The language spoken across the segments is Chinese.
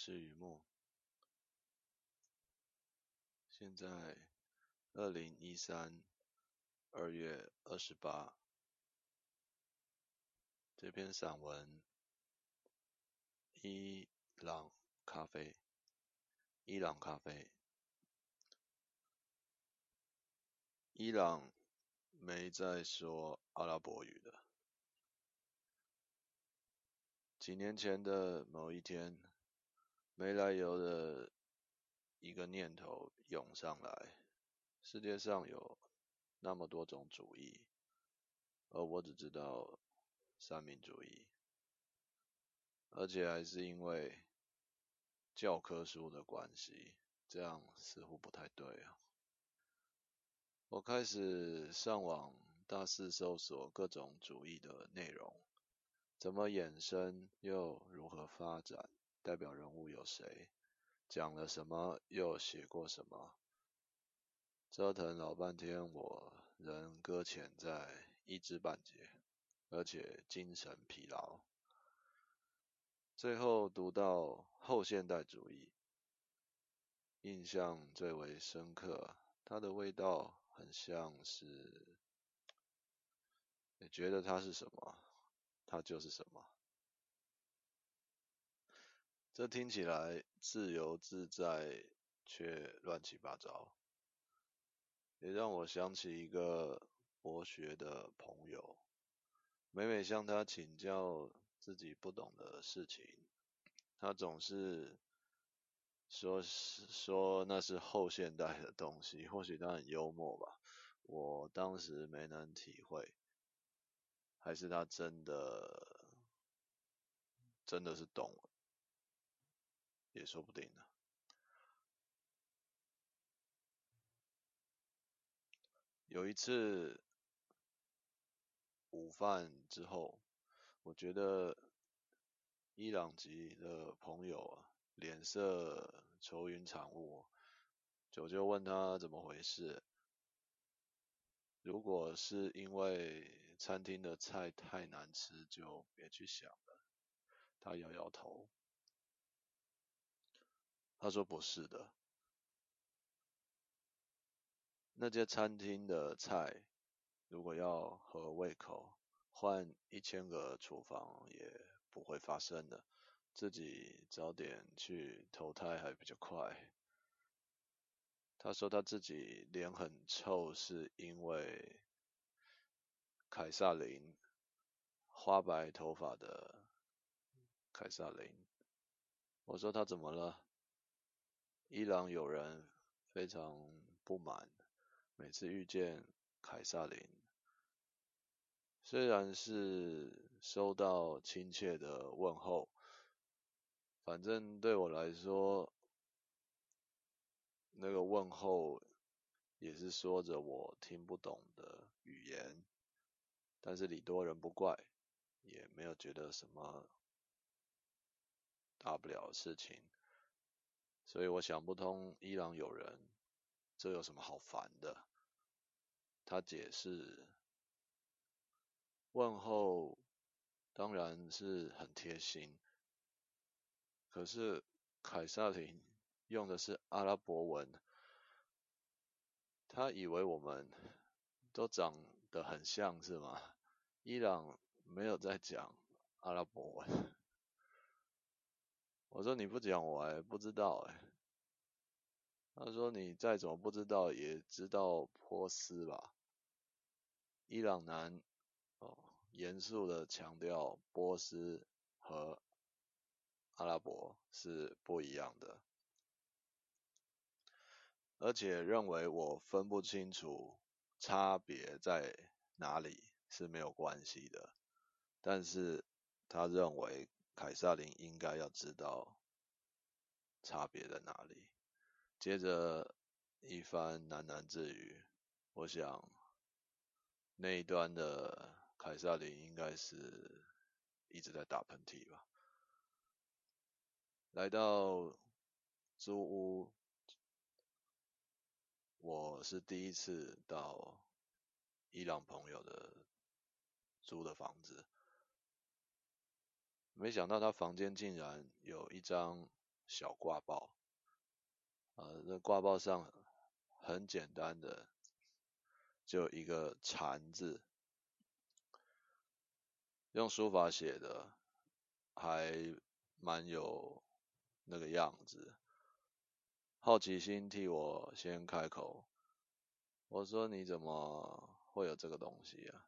是雨木。现在，二零一三二月二十八，这篇散文，伊朗咖啡，伊朗咖啡，伊朗没再说阿拉伯语的。几年前的某一天，没来由的一个念头涌上来：世界上有那么多种主义，而我只知道三民主义，而且还是因为教科书的关系，这样似乎不太对啊。我开始上网大肆搜索各种主义的内容。怎么衍生，又如何发展？代表人物有谁？讲了什么？又写过什么？折腾老半天，我仍搁浅在一知半解，而且精神疲劳。最后读到后现代主义，印象最为深刻。它的味道很像是，你觉得它是什么？它就是什么。这听起来自由自在，却乱七八糟，也让我想起一个博学的朋友。每每向他请教自己不懂的事情，他总是说是说那是后现代的东西。或许他很幽默吧，我当时没能体会。还是他真的，真的是懂，也说不定呢。有一次午饭之后，我觉得伊朗籍的朋友啊，脸色愁云惨雾，就就问他怎么回事。如果是因为餐厅的菜太难吃，就别去想了。他摇摇头，他说不是的，那家餐厅的菜如果要合胃口，换一千个厨房也不会发生的。自己早点去投胎还比较快。他说他自己脸很臭，是因为。凯撒琳，花白头发的凯撒琳。我说他怎么了？伊朗友人非常不满，每次遇见凯撒琳，虽然是收到亲切的问候，反正对我来说，那个问候也是说着我听不懂的语言。但是礼多人不怪，也没有觉得什么大不了的事情，所以我想不通伊朗有人这有什么好烦的。他解释，问候当然是很贴心，可是凯撒琳用的是阿拉伯文，他以为我们都长得很像是吗？伊朗没有在讲阿拉伯文，我说你不讲我还不知道哎。他说你再怎么不知道也知道波斯吧？伊朗男哦，严肃的强调波斯和阿拉伯是不一样的，而且认为我分不清楚差别在哪里。是没有关系的，但是他认为凯萨琳应该要知道差别在哪里。接着一番喃喃自语，我想那一端的凯萨琳应该是一直在打喷嚏吧。来到租屋，我是第一次到伊朗朋友的。租的房子，没想到他房间竟然有一张小挂报，呃，那挂报上很简单的就一个禅字，用书法写的，还蛮有那个样子。好奇心替我先开口，我说，你怎么会有这个东西啊？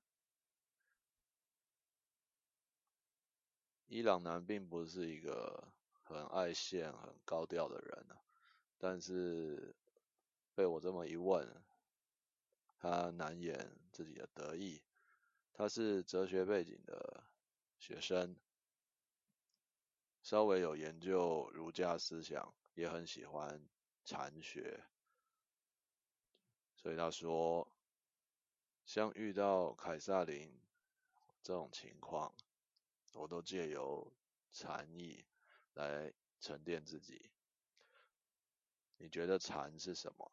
伊朗男并不是一个很爱现、很高调的人啊，但是被我这么一问，他难掩自己的得意。他是哲学背景的学生，稍微有研究儒家思想，也很喜欢禅学，所以他说，像遇到凯萨琳这种情况。我都借由禅意来沉淀自己。你觉得禅是什么？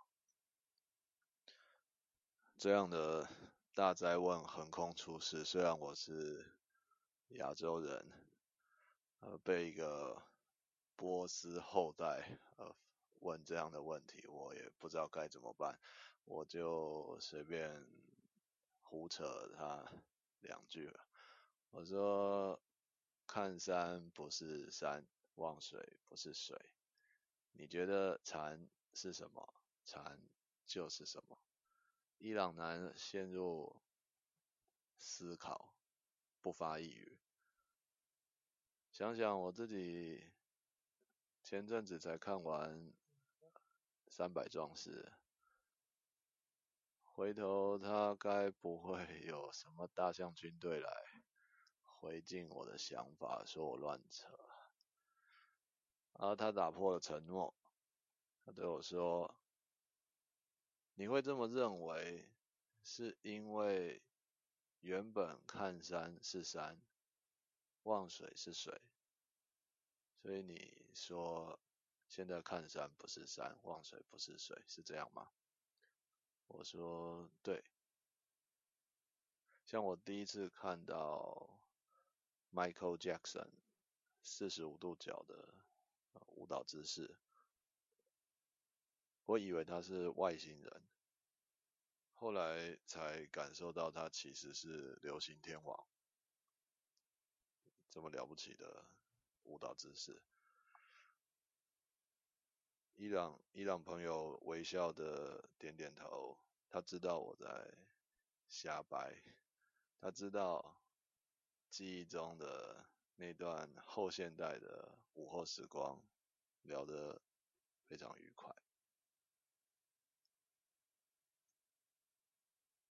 这样的大哉问横空出世，虽然我是亚洲人，呃，被一个波斯后代呃问这样的问题，我也不知道该怎么办，我就随便胡扯他两句了。我说。看山不是山，望水不是水。你觉得禅是什么？禅就是什么？伊朗男陷入思考，不发一语。想想我自己前阵子才看完《三百壮士》，回头他该不会有什么大象军队来？回敬我的想法，说我乱扯。然后他打破了承诺，他对我说：“你会这么认为，是因为原本看山是山，望水是水，所以你说现在看山不是山，望水不是水，是这样吗？”我说：“对。”像我第一次看到。Michael Jackson 四十五度角的舞蹈姿势，我以为他是外星人，后来才感受到他其实是流行天王，这么了不起的舞蹈姿势。伊朗伊朗朋友微笑的点点头，他知道我在瞎掰，他知道。记忆中的那段后现代的午后时光，聊得非常愉快。